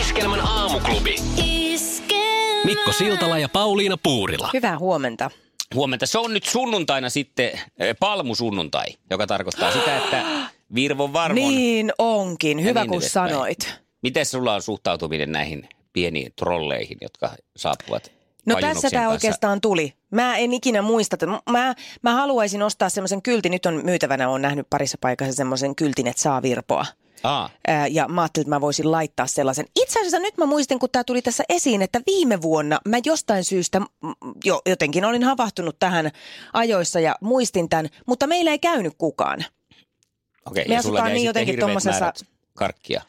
Iskelmän aamuklubi. Mikko Siltala ja Pauliina Puurila. Hyvää huomenta. Huomenta. Se on nyt sunnuntaina sitten eh, palmusunnuntai, joka tarkoittaa sitä, että Virvon varmon... Niin onkin, hyvä niin kun edespäin. sanoit. Miten sulla on suhtautuminen näihin pieniin trolleihin, jotka saapuvat No tässä tämä kanssa? oikeastaan tuli. Mä en ikinä muista, että mä, mä haluaisin ostaa semmoisen kyltin, nyt on myytävänä, on nähnyt parissa paikassa semmoisen kyltin, että saa virpoa. Aa, Ää, ja mä ajattelin, että mä voisin laittaa sellaisen. Itse asiassa nyt mä muistin, kun tämä tuli tässä esiin, että viime vuonna mä jostain syystä jo, jotenkin olin havahtunut tähän ajoissa ja muistin tämän, mutta meillä ei käynyt kukaan. okei. Me ja sulla niin jotenkin määrät karkkia.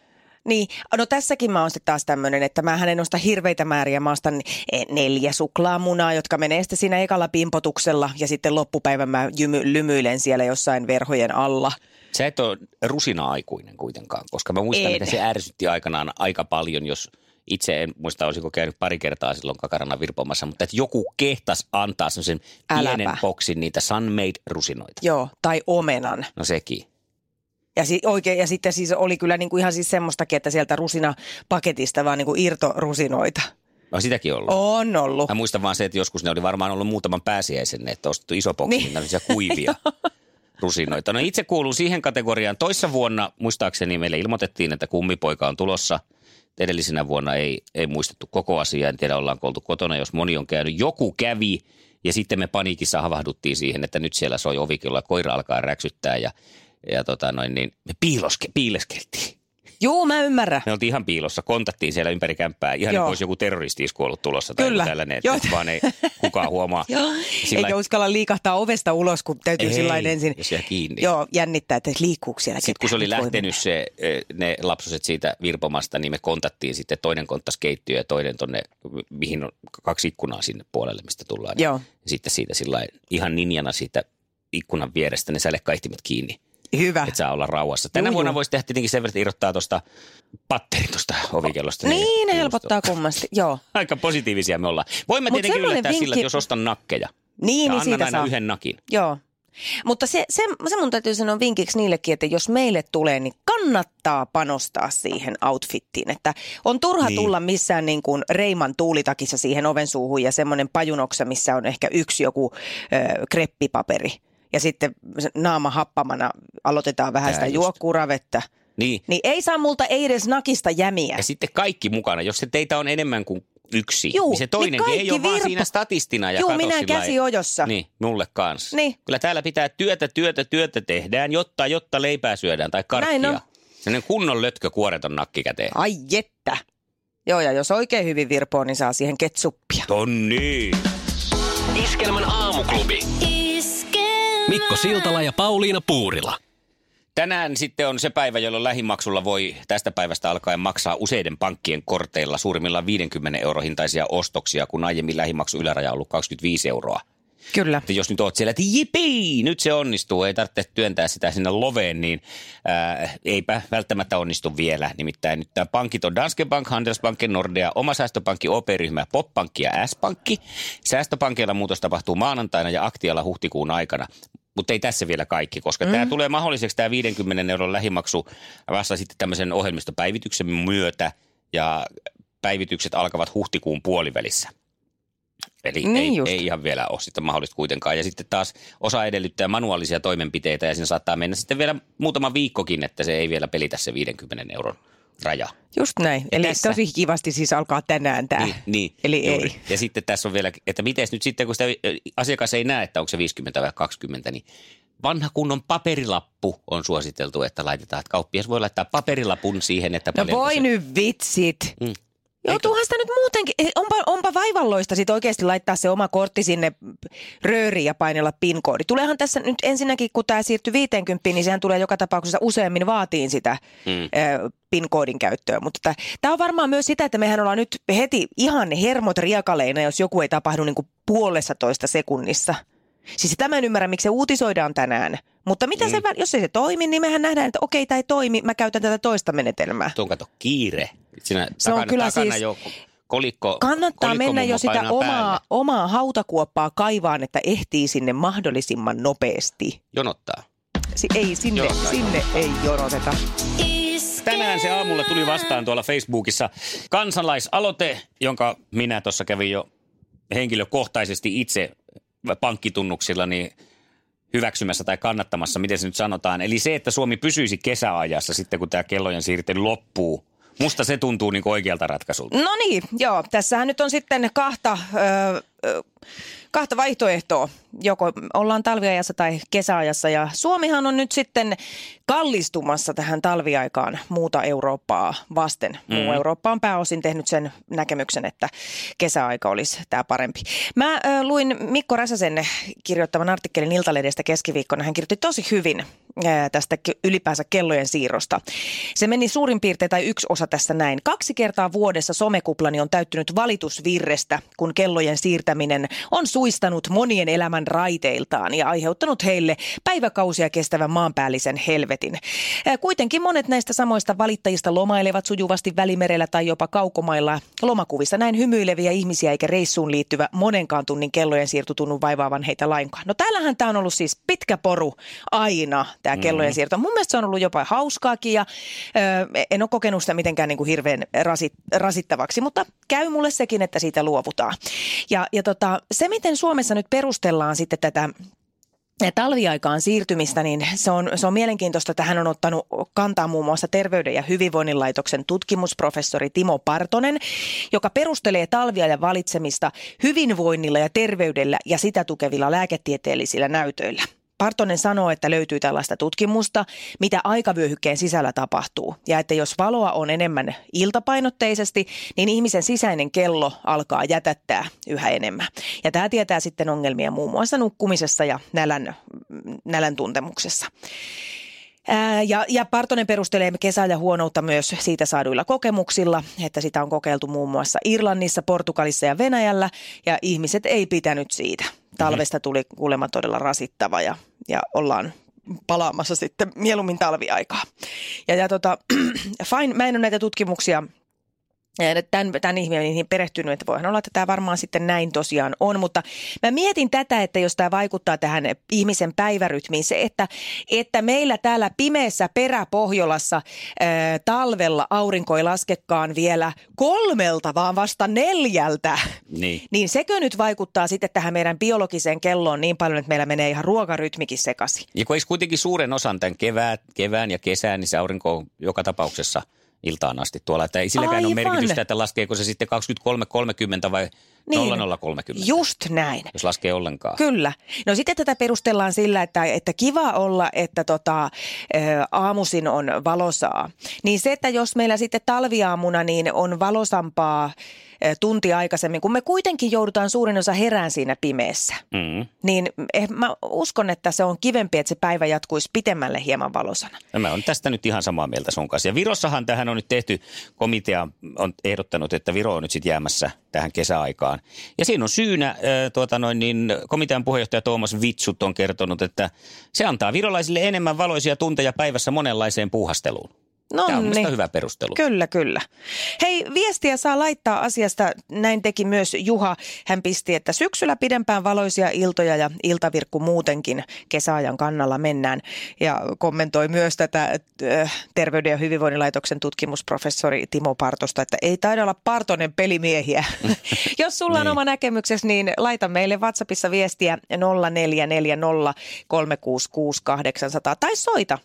Niin, no tässäkin mä oon sitten taas tämmöinen, että mä en osta hirveitä määriä. Mä ostan eh, neljä suklaamunaa, jotka menee sitten siinä ekalla pimpotuksella ja sitten loppupäivän mä jymy, lymyilen siellä jossain verhojen alla. Sä et ole rusina-aikuinen kuitenkaan, koska mä muistan, En. että se ärsytti aikanaan aika paljon, jos itse en muista, olisiko käynyt pari kertaa silloin kakarana virpomassa, mutta että joku kehtas antaa semmoisen Äläpä. pienen boksin niitä sunmade rusinoita. Joo, tai omenan. No sekin. Ja, si- oikein, ja sitten siis oli kyllä niinku ihan siis semmoistakin, että sieltä rusinapaketista vaan niinku irtorusinoita. No sitäkin ollut. On ollut. Mä muistan vaan se, että joskus ne oli varmaan ollut muutaman pääsiäisen, että ostettu iso boksi, Niin. niin. niin kuivia rusinoita. No itse kuuluu siihen kategoriaan. Toissa vuonna muistaakseni meille ilmoitettiin, että kummipoika on tulossa. Edellisenä vuonna ei, ei muistettu koko asiaa. En tiedä, ollaanko oltu kotona, jos moni on käynyt. Joku kävi ja sitten me paniikissa havahduttiin siihen, että nyt siellä soi ovikilla, koira alkaa räksyttää ja, ja tota noin, niin me piiloske, piileskeltiin. Juu, mä ymmärrän. Me oltiin ihan piilossa, kontattiin siellä ympäri kämppää. Ihan niin Joo. kuin olisi joku terroristi-isku ollut tulossa tai Kyllä. tällainen, että Joo. vaan ei kukaan huomaa. Joo, Sillä- eikä uskalla liikahtaa ovesta ulos, kun täytyy Ei, sillä ensin jos jää kiinni. Joo, jännittää, että liikkuuko siellä Sitten kun se oli lähtenyt se, eh, ne lapsuset siitä virpomasta, niin me kontattiin sitten toinen konttas keittiö ja toinen tonne, mihin on kaksi ikkunaa sinne puolelle, mistä tullaan. Joo. Ja sitten siitä sillä lailla ihan ninjana siitä ikkunan vierestä ne sälekaihtimet kiinni. Hyvä. että saa olla rauhassa. Tänä Juu, vuonna voisi tehdä tietenkin sen verran, että irrottaa tuosta patterin tuosta ovikellosta. Niin, ne just- helpottaa kummasti. Joo. Aika positiivisia me ollaan. Voimme Mut tietenkin yllättää sillä, vinkki- että jos ostan nakkeja. Niin, ja niin siitä aina saa. yhden nakin. Joo. Mutta se, se, se mun täytyy sanoa vinkiksi niillekin, että jos meille tulee, niin kannattaa panostaa siihen outfittiin. Että on turha Niin. niin. tulla missään niin kuin reiman tuulitakissa siihen oven suuhun ja semmoinen pajunoksa, missä on ehkä yksi joku ö, kreppipaperi. Ja sitten naama happamana aloitetaan vähän Tää sitä just. juokkuravettä. Niin. Niin ei saa multa ei edes nakista jämiä. Ja sitten kaikki mukana. Jos se teitä on enemmän kuin yksi, Juu, niin se toinenkin niin ei ole kaikki vaan siinä statistina. Ja Juu, minä sillä käsi ojossa. Niin, mulle kanssa. Niin. Kyllä täällä pitää työtä, työtä, työtä tehdään, jotta, jotta leipää syödään tai karkkia. Näin on. Sellainen kunnon lötkö kuoreton nakki käteen. Ai jettä. Joo, ja jos oikein hyvin virpoo, niin saa siihen ketsuppia. Tonni. Iskelmän aamuklubi. Mikko Siltala ja Pauliina Puurila. Tänään sitten on se päivä, jolloin lähimaksulla voi tästä päivästä alkaen maksaa useiden pankkien korteilla suurimmillaan 50 euro hintaisia ostoksia, kun aiemmin lähimaksu yläraja on ollut 25 euroa. Kyllä. Että jos nyt oot siellä, että jipii, nyt se onnistuu, ei tarvitse työntää sitä sinne loveen, niin ää, eipä välttämättä onnistu vielä. Nimittäin nyt tämä pankit on Danske Bank, Handelsbank, Nordea, Oma Säästöpankki, OP-ryhmä, Pop-pankki ja S-pankki. Säästöpankilla muutos tapahtuu maanantaina ja Aktialla huhtikuun aikana. Mutta ei tässä vielä kaikki, koska mm. tämä tulee mahdolliseksi tämä 50 euron lähimaksu vasta sitten tämmöisen ohjelmistopäivityksen myötä ja päivitykset alkavat huhtikuun puolivälissä. Eli Niin ei, just. ei ihan vielä ole sitten mahdollista kuitenkaan. Ja sitten taas osa edellyttää manuaalisia toimenpiteitä ja siinä saattaa mennä sitten vielä muutama viikkokin, että se ei vielä pelitä se 50 euron raja. Just näin. Eli tässä- tosi kivasti siis alkaa tänään tämä. Niin, niin, Eli juuri. ei. Ja sitten tässä on vielä, että miten nyt sitten, kun sitä asiakas ei näe, että onko se 50 vai 20, niin vanha kunnon paperilappu on suositeltu, että laitetaan, että kauppias voi laittaa paperilapun siihen, että No voi se... nyt vitsit. Mm. Joutuuhan sitä nyt muutenkin, eh, onpa, onpa vaivalloista sit oikeasti laittaa se oma kortti sinne rööriin ja painella PIN-koodi. Tuleehan tässä nyt ensinnäkin, kun tämä siirtyy 50, niin sehän tulee joka tapauksessa useammin vaatiin sitä mm. PIN-koodin käyttöä. Mutta tämä on varmaan myös sitä, että mehän ollaan nyt heti ihan hermot riakaleina, jos joku ei tapahdu niin kuin puolessa toista sekunnissa. Siis sitä mä en ymmärrä, miksi se uutisoidaan tänään. Mutta mitä mm. se, jos ei se toimi, niin mehän nähdään, että okei, tämä ei toimi, mä käytän tätä toista menetelmää. Tuon kato kiire. Siinä se takana, on kyllä takana siis, jo kolikko, Kannattaa mennä jo sitä omaa, omaa hautakuoppaa kaivaan, että ehtii sinne mahdollisimman nopeasti. Jonottaa. Si- ei, sinne, Jonottaa, sinne jonottaa. ei jonoteta. Tänään se aamulla tuli vastaan tuolla Facebookissa kansalaisaloite, jonka minä tuossa kävin jo henkilökohtaisesti itse pankkitunnuksilla niin hyväksymässä tai kannattamassa, miten se nyt sanotaan. Eli se, että Suomi pysyisi kesäajassa sitten, kun tämä kellojen siirtely loppuu. Musta se tuntuu niin oikealta ratkaisulta. No niin, joo. Tässähän nyt on sitten kahta, ö, kahta vaihtoehtoa. Joko ollaan talviajassa tai kesäajassa. Ja Suomihan on nyt sitten kallistumassa tähän talviaikaan muuta Eurooppaa vasten. Mm. Muu Eurooppa on pääosin tehnyt sen näkemyksen, että kesäaika olisi tämä parempi. Mä ö, luin Mikko Räsäsen kirjoittavan artikkelin Iltalehdestä keskiviikkona. Hän kirjoitti tosi hyvin tästä ylipäänsä kellojen siirrosta. Se meni suurin piirtein tai yksi osa tässä näin. Kaksi kertaa vuodessa somekuplani on täyttynyt valitusvirrestä, kun kellojen siirtäminen on suistanut monien elämän raiteiltaan ja aiheuttanut heille päiväkausia kestävän maanpäällisen helvetin. Kuitenkin monet näistä samoista valittajista lomailevat sujuvasti välimerellä tai jopa kaukomailla lomakuvissa näin hymyileviä ihmisiä eikä reissuun liittyvä monenkaan tunnin kellojen siirto tunnu vaivaavan heitä lainkaan. No täällähän tämä on ollut siis pitkä poru aina tämä kellojen mm. siirto. Mun mielestä se on ollut jopa hauskaakin ja ö, en ole kokenut sitä mitenkään niin kuin hirveän rasit, rasittavaksi, mutta käy mulle sekin, että siitä luovutaan. Ja, ja tota, se, miten Suomessa nyt perustellaan sitten tätä talviaikaan siirtymistä, niin se on, se on mielenkiintoista, että hän on ottanut kantaa muun muassa Terveyden ja hyvinvoinnin laitoksen tutkimusprofessori Timo Partonen, joka perustelee talviajan valitsemista hyvinvoinnilla ja terveydellä ja sitä tukevilla lääketieteellisillä näytöillä. Partonen sanoo, että löytyy tällaista tutkimusta, mitä aikavyöhykkeen sisällä tapahtuu. Ja että jos valoa on enemmän iltapainotteisesti, niin ihmisen sisäinen kello alkaa jätättää yhä enemmän. Ja tämä tietää sitten ongelmia muun muassa nukkumisessa ja nälän, nälän tuntemuksessa. Ja, ja Partonen perustelee kesää ja huonoutta myös siitä saaduilla kokemuksilla, että sitä on kokeiltu muun muassa Irlannissa, Portugalissa ja Venäjällä, ja ihmiset ei pitänyt siitä. Talvesta tuli kuulemma todella rasittava ja, ja ollaan palaamassa sitten mieluummin talviaikaa. Ja, ja tota, fine, mä en ole näitä tutkimuksia tämän, tämän ihminen niihin perehtynyt, että voihan olla, että tämä varmaan sitten näin tosiaan on, mutta mä mietin tätä, että jos tämä vaikuttaa tähän ihmisen päivärytmiin, se, että, että meillä täällä pimeässä peräpohjolassa ää, talvella aurinko ei laskekaan vielä kolmelta, vaan vasta neljältä, niin. niin sekö nyt vaikuttaa sitten tähän meidän biologiseen kelloon niin paljon, että meillä menee ihan ruokarytmikin sekaisin? Ja kun eikö kuitenkin suuren osan tämän kevään, kevään ja kesään, niin se aurinko on joka tapauksessa – iltaan asti tuolla. Että ei silläkään Aivan. ole merkitystä, että laskeeko se sitten 23.30 vai niin, 0030. Just näin. Jos laskee ollenkaan. Kyllä. No sitten tätä perustellaan sillä, että, että kiva olla, että tota, aamusin on valosaa. Niin se, että jos meillä sitten talviaamuna niin on valosampaa tunti aikaisemmin, kun me kuitenkin joudutaan suurin osa herään siinä pimeässä. Mm. Niin eh, mä uskon, että se on kivempi, että se päivä jatkuisi pitemmälle hieman valosana. No mä on tästä nyt ihan samaa mieltä sun kanssa. Ja Virossahan tähän on nyt tehty, komitea on ehdottanut, että Viro on nyt sitten jäämässä tähän kesäaikaan. Ja siinä on syynä, tuota noin, niin komitean puheenjohtaja Tuomas Vitsut on kertonut, että se antaa virolaisille enemmän valoisia tunteja päivässä monenlaiseen puuhasteluun. No Tämä on niin. hyvä perustelu. Kyllä, kyllä. Hei, viestiä saa laittaa asiasta. Näin teki myös Juha. Hän pisti, että syksyllä pidempään valoisia iltoja ja iltavirkku muutenkin kesäajan kannalla mennään. Ja kommentoi myös tätä äh, Terveyden ja hyvinvoinnin laitoksen tutkimusprofessori Timo Partosta, että ei taida olla Partonen pelimiehiä. Jos sulla on niin. oma näkemyksesi, niin laita meille WhatsAppissa viestiä 0440 366 800 tai soita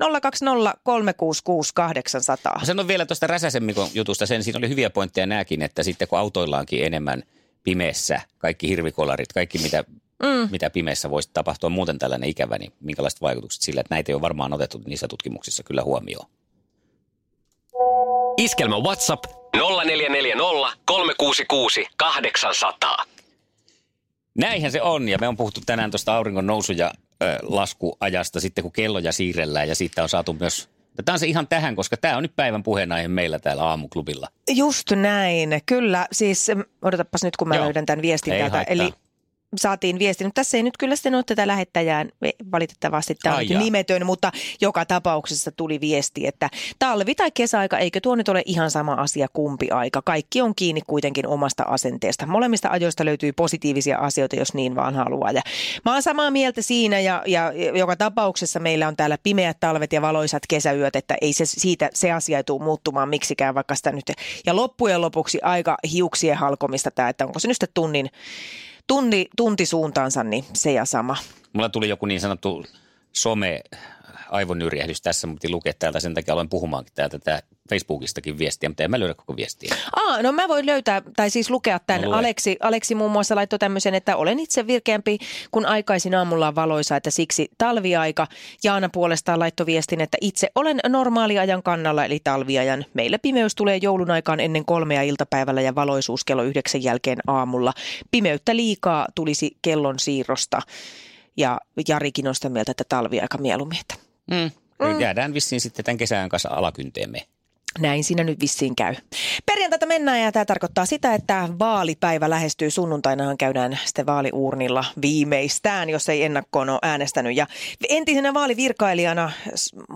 020 366 800. Sanon vielä tuosta Räsäsen jutusta sen, siinä oli hyviä pointteja nämäkin, että sitten kun autoillaankin enemmän pimeässä, kaikki hirvikolarit, kaikki mitä, mm. mitä pimeässä voisi tapahtua muuten tällainen ikävä, niin minkälaiset vaikutukset sillä, että näitä ei ole varmaan otettu niissä tutkimuksissa kyllä huomioon. Iskelmä WhatsApp 0440 366 800. Näinhän se on, ja me on puhuttu tänään tuosta auringon nousu- ja laskuajasta sitten, kun kelloja siirrellään, ja siitä on saatu myös... Tämä on se ihan tähän, koska tämä on nyt päivän puheenaihe meillä täällä aamuklubilla. Just näin. Kyllä, siis mm, odotapas nyt kun mä Joo. löydän tämän viestin Ei täältä. haittaa. Eli saatiin viesti. Nyt tässä ei nyt kyllä sitten ole tätä lähettäjää valitettavasti. Tämä on nimetön, mutta joka tapauksessa tuli viesti, että talvi- tai kesäaika, eikö tuo nyt ole ihan sama asia kumpi aika. Kaikki on kiinni kuitenkin omasta asenteesta. Molemmista ajoista löytyy positiivisia asioita, jos niin vaan haluaa. Ja mä oon samaa mieltä siinä ja, ja joka tapauksessa meillä on täällä pimeät talvet ja valoisat kesäyöt, että ei se siitä, se asia ei tule muuttumaan miksikään, vaikka sitä nyt. Ja loppujen lopuksi aika hiuksien halkomista tämä, että onko se nyt tunnin, tunti, tunti suuntaansa, niin se ja sama. Mulla tuli joku niin sanottu some aivonyrjähdys tässä, mutta lukea täältä, sen takia aloin puhumaankin täältä tää Facebookistakin viestiä, mutta en mä löydä koko viestiä. Aa, no mä voin löytää, tai siis lukea tämän. No lue. Aleksi, Aleksi muun muassa laittoi tämmöisen, että olen itse virkeämpi, kun aikaisin aamulla on valoisa, että siksi talviaika. Jaana puolestaan laittoi viestin, että itse olen normaaliajan kannalla, eli talviajan. Meillä pimeys tulee joulun aikaan ennen kolmea iltapäivällä ja valoisuus kello yhdeksän jälkeen aamulla. Pimeyttä liikaa tulisi kellon siirrosta. Ja Jarikin on sitä mieltä, että talviaika mieluummin. Että Mm. Mm. Jäädään vissiin sitten tämän kesän kanssa alakynteemme. Näin siinä nyt vissiin käy. Perjantaita mennään ja tämä tarkoittaa sitä, että vaalipäivä lähestyy. Sunnuntainahan käydään sitten vaaliuurnilla viimeistään, jos ei ennakkoon ole äänestänyt. Ja entisenä vaalivirkailijana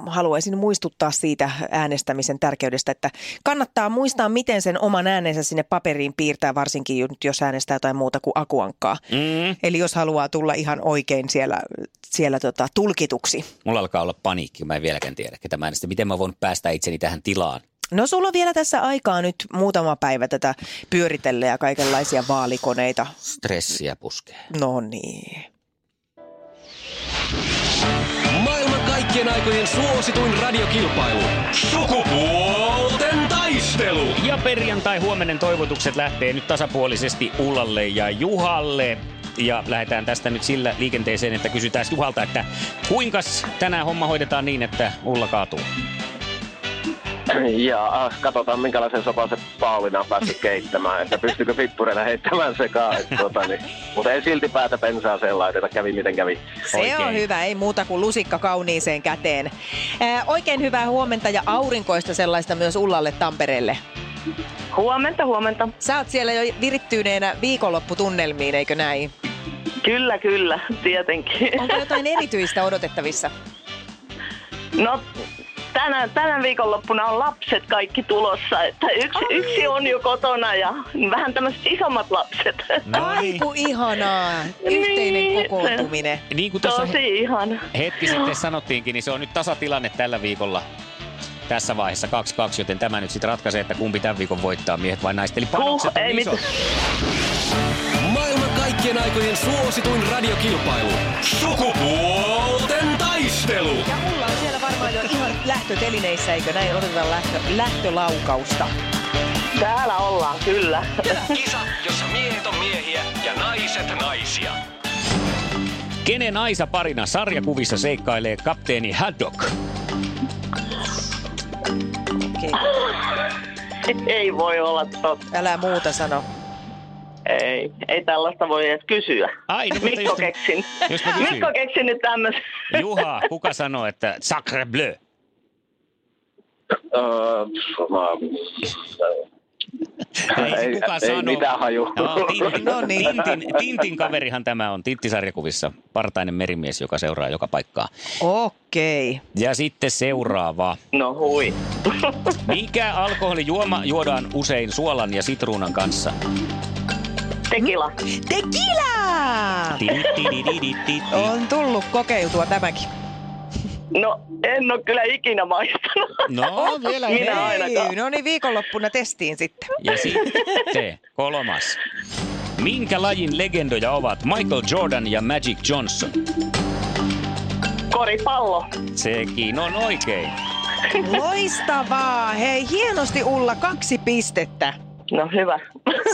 haluaisin muistuttaa siitä äänestämisen tärkeydestä, että kannattaa muistaa, miten sen oman äänensä sinne paperiin piirtää, varsinkin nyt jos äänestää jotain muuta kuin akuankkaa. Mm. Eli jos haluaa tulla ihan oikein siellä, siellä tota, tulkituksi. Mulla alkaa olla paniikki, mä en vieläkään tiedä, ketä mä äänestän. Miten mä voin päästä itseni tähän tilaan? No sulla on vielä tässä aikaa nyt muutama päivä tätä pyöritellä ja kaikenlaisia vaalikoneita. Stressiä puskee. No niin. Maailman kaikkien aikojen suosituin radiokilpailu. Sukupuolten taistelu. Ja perjantai huomenen toivotukset lähtee nyt tasapuolisesti Ullalle ja Juhalle. Ja lähdetään tästä nyt sillä liikenteeseen, että kysytään Juhalta, että kuinka tänään homma hoidetaan niin, että Ulla kaatuu? Ja äh, katsotaan minkälaisen sopan se Pauliina on päässyt keittämään, että pystyykö pippureita heittämään sekaan. että Tota, niin. Mutta ei silti päätä pensaaseen laiteta, kävi miten kävi. Se Oikein. on hyvä, ei muuta kuin lusikka kauniiseen käteen. Ää, oikein hyvää huomenta ja aurinkoista sellaista myös Ullalle Tampereelle. Huomenta, huomenta. Sä oot siellä jo virittyneenä viikonlopputunnelmiin, eikö näin? Kyllä, kyllä, tietenkin. Onko jotain erityistä odotettavissa? No, tänä, tänä viikonloppuna on lapset kaikki tulossa, että yksi, yksi on jo kotona ja vähän tämmöiset isommat lapset. No Ai niin. kun ihanaa, yhteinen Niin. kokoontuminen. Niin kuin tuossa Tosi ihana. hetki sitten sanottiinkin, niin se on nyt tasatilanne tällä viikolla. Tässä vaiheessa 2-2, joten tämä nyt sitten ratkaisee, että kumpi tämän viikon voittaa, miehet vai naiset. Eli panokset on isot. mitään. Maailman kaikkien aikojen suosituin radiokilpailu. Sukupuolten taistelu. Ja mulla on varmaan jo ihan lähtötelineissä, eikö näin? Odotetaan lähtö, lähtölaukausta. Täällä ollaan, kyllä. Kisa, jossa miehet on miehiä ja naiset naisia. Kenen Aisa parina sarjakuvissa seikkailee kapteeni Haddock? Okei, ei voi olla totta. älä muuta sano. Ei, ei tällaista voi edes kysyä. Ai, niin, mutta Mikko just- keksin. just. Mikko keksin nyt tämmöisen. Juha, kuka sanoo, että sacre bleu? Öö, Ei, Ei- kuka ei sanoo. mitään haju. No, Tintin, No niin. Tintin, Tintin kaverihan tämä on, Tintti-sarjakuvissa, partainen merimies, joka seuraa joka paikkaa. Okei. Ja sitten seuraava. No hui. Mikä alkoholijuoma juodaan usein suolan ja sitruunan kanssa? Tekila. Tequila! Tididididididi. On tullut kokeiltua tämäkin. No, en ole kyllä ikinä maistanut. No, vielä Minä hei. ainakaan. No niin, viikonloppuna testiin sitten. Ja sitten kolmas. Minkä lajin legendoja ovat Michael Jordan ja Magic Johnson? Koripallo. Sekin on oikein. Loistavaa! Hei, hienosti Ulla, kaksi pistettä. No hyvä.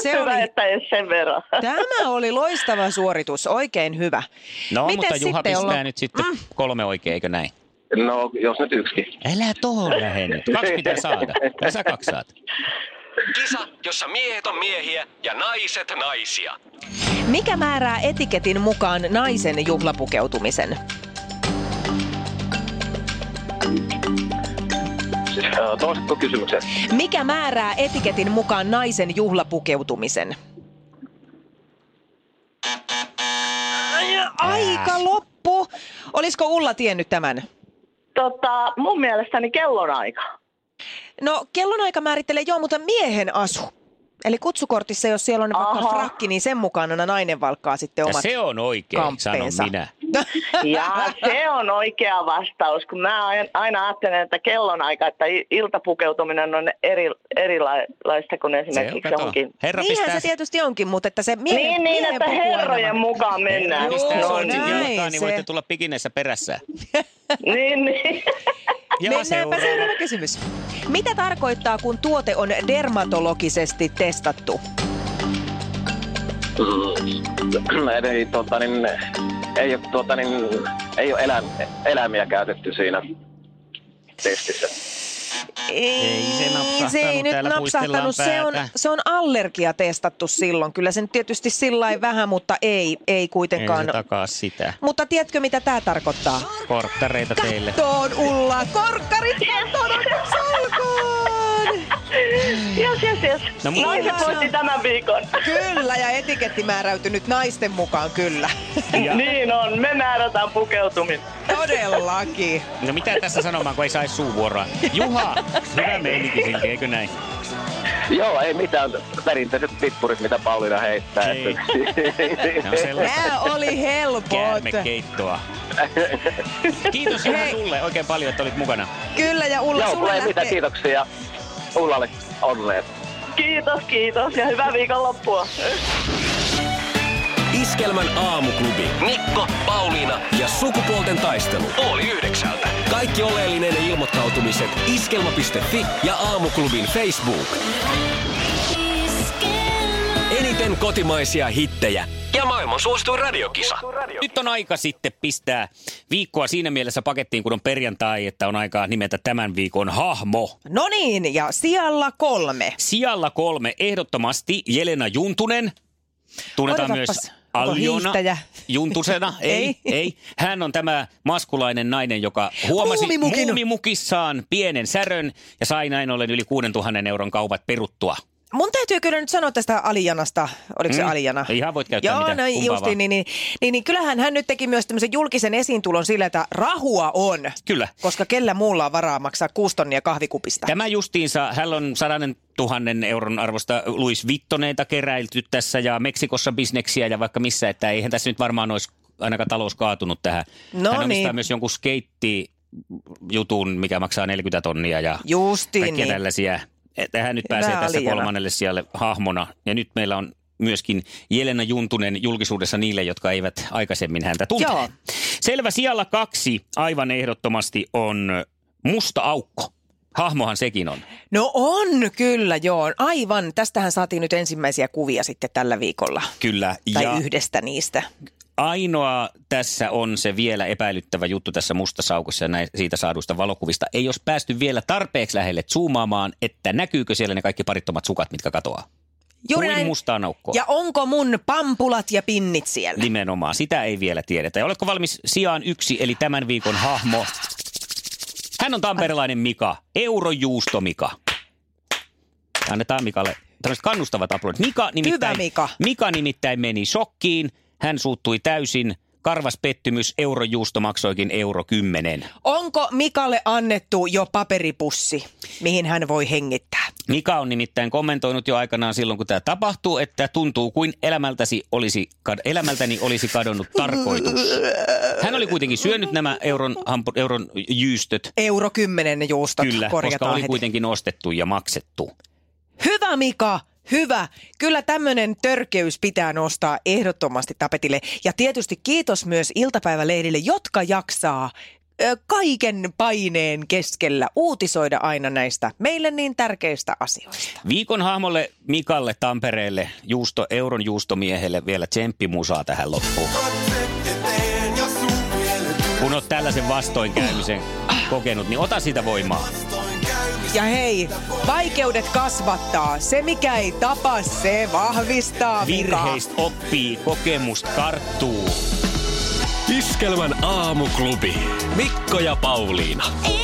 Se hyvä, oli- että edes sen verran. Tämä oli loistava suoritus, oikein hyvä. No, Mites mutta Juha sitten pistää ollaan- nyt sitten Mm. kolme oikein, eikö näin? no, jos nyt yksikin. Älä tohon lähde nyt. Kaksi pitää saada. Tai sä kaksi saat. Kisa, jossa miehet on miehiä ja naiset naisia. Mikä määrää etiketin mukaan naisen juhlapukeutumisen? Toistatko kysymyksen? Mikä määrää etiketin mukaan naisen juhlapukeutumisen? Ai, Aika loppu. Olisiko Ulla tiennyt tämän? Tota, mun mielestäni kellonaika. No kellonaika määrittelee joo, mutta miehen asu. Eli kutsukortissa, jos siellä on vaikka Aha. frakki, niin sen mukana nainen valkkaa sitten Ja omat se on oikein, sanon kamppeensa. minä. Ja se on oikea vastaus, kun mä aina- ajattelen, että kellonaika, että i- iltapukeutuminen on eri, erilaista kuin Se on, esimerkiksi johonkin. Herra Niinhän pistää... se tietysti onkin, mutta että se miehen, Niin, niin, miehen että herrojen mukaan mennään. Herra pistää sortsit näin jalkaan, niin voitte tulla pikineissä perässä. Niin, niin. Ja Mennäänpä seuraava. seuraava kysymys. Mitä tarkoittaa, kun tuote on dermatologisesti testattu? Mm. Eli tota, niin, ei ole, tuota, niin, ei ole eläim, eläimiä käytetty siinä testissä. Ei, se napsahtanut, se ei nyt napsahtanut. Se on, se on allergia testattu silloin. Kyllä sen tietysti sillä vähän, mutta ei, ei Ei kuitenkaan. se takaa sitä. Mutta tiedätkö, mitä tämä tarkoittaa? Korkkareita teille. Kattoon, Ulla! Korkkarit kattoon salkoon! Jes, jes, jes. No, Naiset voitti tämän viikon. Kyllä, ja etiketti määräytynyt naisten mukaan, kyllä. Ja, Niin on, me määrätään pukeutuminen. Todellakin. no mitä tässä sanomaan, kun ei saisi suuvuoroa? Juha, hyvä meininki silti, eikö näin? Joo, ei mitään perinteiset pippurit, mitä Pauliina heittää. Ei. Sellaista Nämä oli helpot. käärmekeittoa. Kiitos Juha sulle oikein paljon, että olit mukana. Kyllä, ja Ulla, Joo, sulle mulla ei mitään lähtee... kiitoksia. Ullalle onnea. Kiitos, kiitos ja hyvää viikonloppua. Iskelmän aamuklubi. Mikko, Pauliina ja sukupuolten taistelu. Oli yhdeksältä. Kaikki oleellinen ilmoittautumiset iskelma.fi ja aamuklubin Facebook. Eniten kotimaisia hittejä ja maailman suosituin radiokisa. Nyt on aika sitten pistää viikkoa siinä mielessä pakettiin, kun on perjantai, että on aika nimetä tämän viikon hahmo. No niin, ja sijalla kolme. Sijalla kolme ehdottomasti Jelena Juntunen. Tunnetaan Odotapas, myös Aljona hiihtäjä? Juntusena. Ei, Ei. ei, Hän on tämä maskulainen nainen, joka huomasi Muumimukin. muumimukissaan pienen särön ja sai näin ollen yli 6000 euron kaupat peruttua. Mun täytyy kyllä nyt sanoa tästä Alijanasta, oliko se Mm. Alijana? Ihan voit käyttää Joo, mitä, no justiin, niin, niin, niin, niin kyllähän hän nyt teki myös tämmöisen julkisen esiintulon sillä, että rahua on. Kyllä. Koska kellä muulla on varaa maksaa kuusi tonnia kahvikupista. Tämä justiinsa, hän on sadanen tuhannen euron arvosta Louis Vittoneita keräilty tässä ja Meksikossa bisneksiä ja vaikka missä, että eihän tässä nyt varmaan olisi ainakaan talous kaatunut tähän. No hän omistaa niin. myös jonkun skeitti jutun, mikä maksaa 40 tonnia ja Justiin kaikkia niin. tällaisia. Että hän nyt pääsee tässä kolmannelle sijalle hahmona. Ja nyt meillä on myöskin Jelena Juntunen julkisuudessa niille, jotka eivät aikaisemmin häntä tunteneet. Joo. Selvä, sijalla kaksi aivan ehdottomasti on Musta Aukko. Hahmohan sekin on. No on kyllä, joo. Aivan. Tästähän saatiin nyt ensimmäisiä kuvia sitten tällä viikolla. Kyllä. Tai ja yhdestä niistä. Ainoa tässä on se vielä epäilyttävä juttu tässä mustasaukossa ja näin, siitä saaduista valokuvista. Ei jos päästy vielä tarpeeksi lähelle zoomaamaan, että näkyykö siellä ne kaikki parittomat sukat, mitkä katoaa. Juuri Kuin näin. mustaa naukkoa. Ja onko mun pampulat ja pinnit siellä? Nimenomaan, sitä ei vielä tiedetä. Ja oletko valmis sijaan yksi, eli tämän viikon hahmo? Hän on tamperelainen Mika, Eurojuusto Mika. Annetaan Mikalle tällaiset kannustavat aplodit. Mika nimittäin, Mika. Mika nimittäin meni shokkiin. Hän suuttui täysin. Karvas pettymys, eurojuusto maksoikin euro kymmenen. Onko Mikalle annettu jo paperipussi, mihin hän voi hengittää? Mika on nimittäin kommentoinut jo aikanaan silloin, kun tämä tapahtuu, että tuntuu kuin elämältäsi olisi, elämältäni olisi kadonnut tarkoitus. Hän oli kuitenkin syönyt nämä euron, hampu, euron jyystöt, Euro kymmenen juustot kyllä, koska oli heti. kuitenkin ostettu ja maksettu. Hyvä Mika, hyvä. Kyllä tämmöinen törkeys pitää nostaa ehdottomasti tapetille. Ja tietysti kiitos myös iltapäivälehdille, jotka jaksaa ö, kaiken paineen keskellä uutisoida aina näistä meille niin tärkeistä asioista. Viikon hahmolle Mikalle Tampereelle, juusto, euron juustomiehelle vielä tsemppimusaa tähän loppuun. Kun oot tällaisen vastoinkäymisen kokenut, niin ota sitä voimaa. Ja hei, vaikeudet kasvattaa. Se mikä ei tapa, se vahvistaa. Virheistä oppii, kokemusta karttuu. Iskelmän aamuklubi. Mikko ja Pauliina. Iskelmää.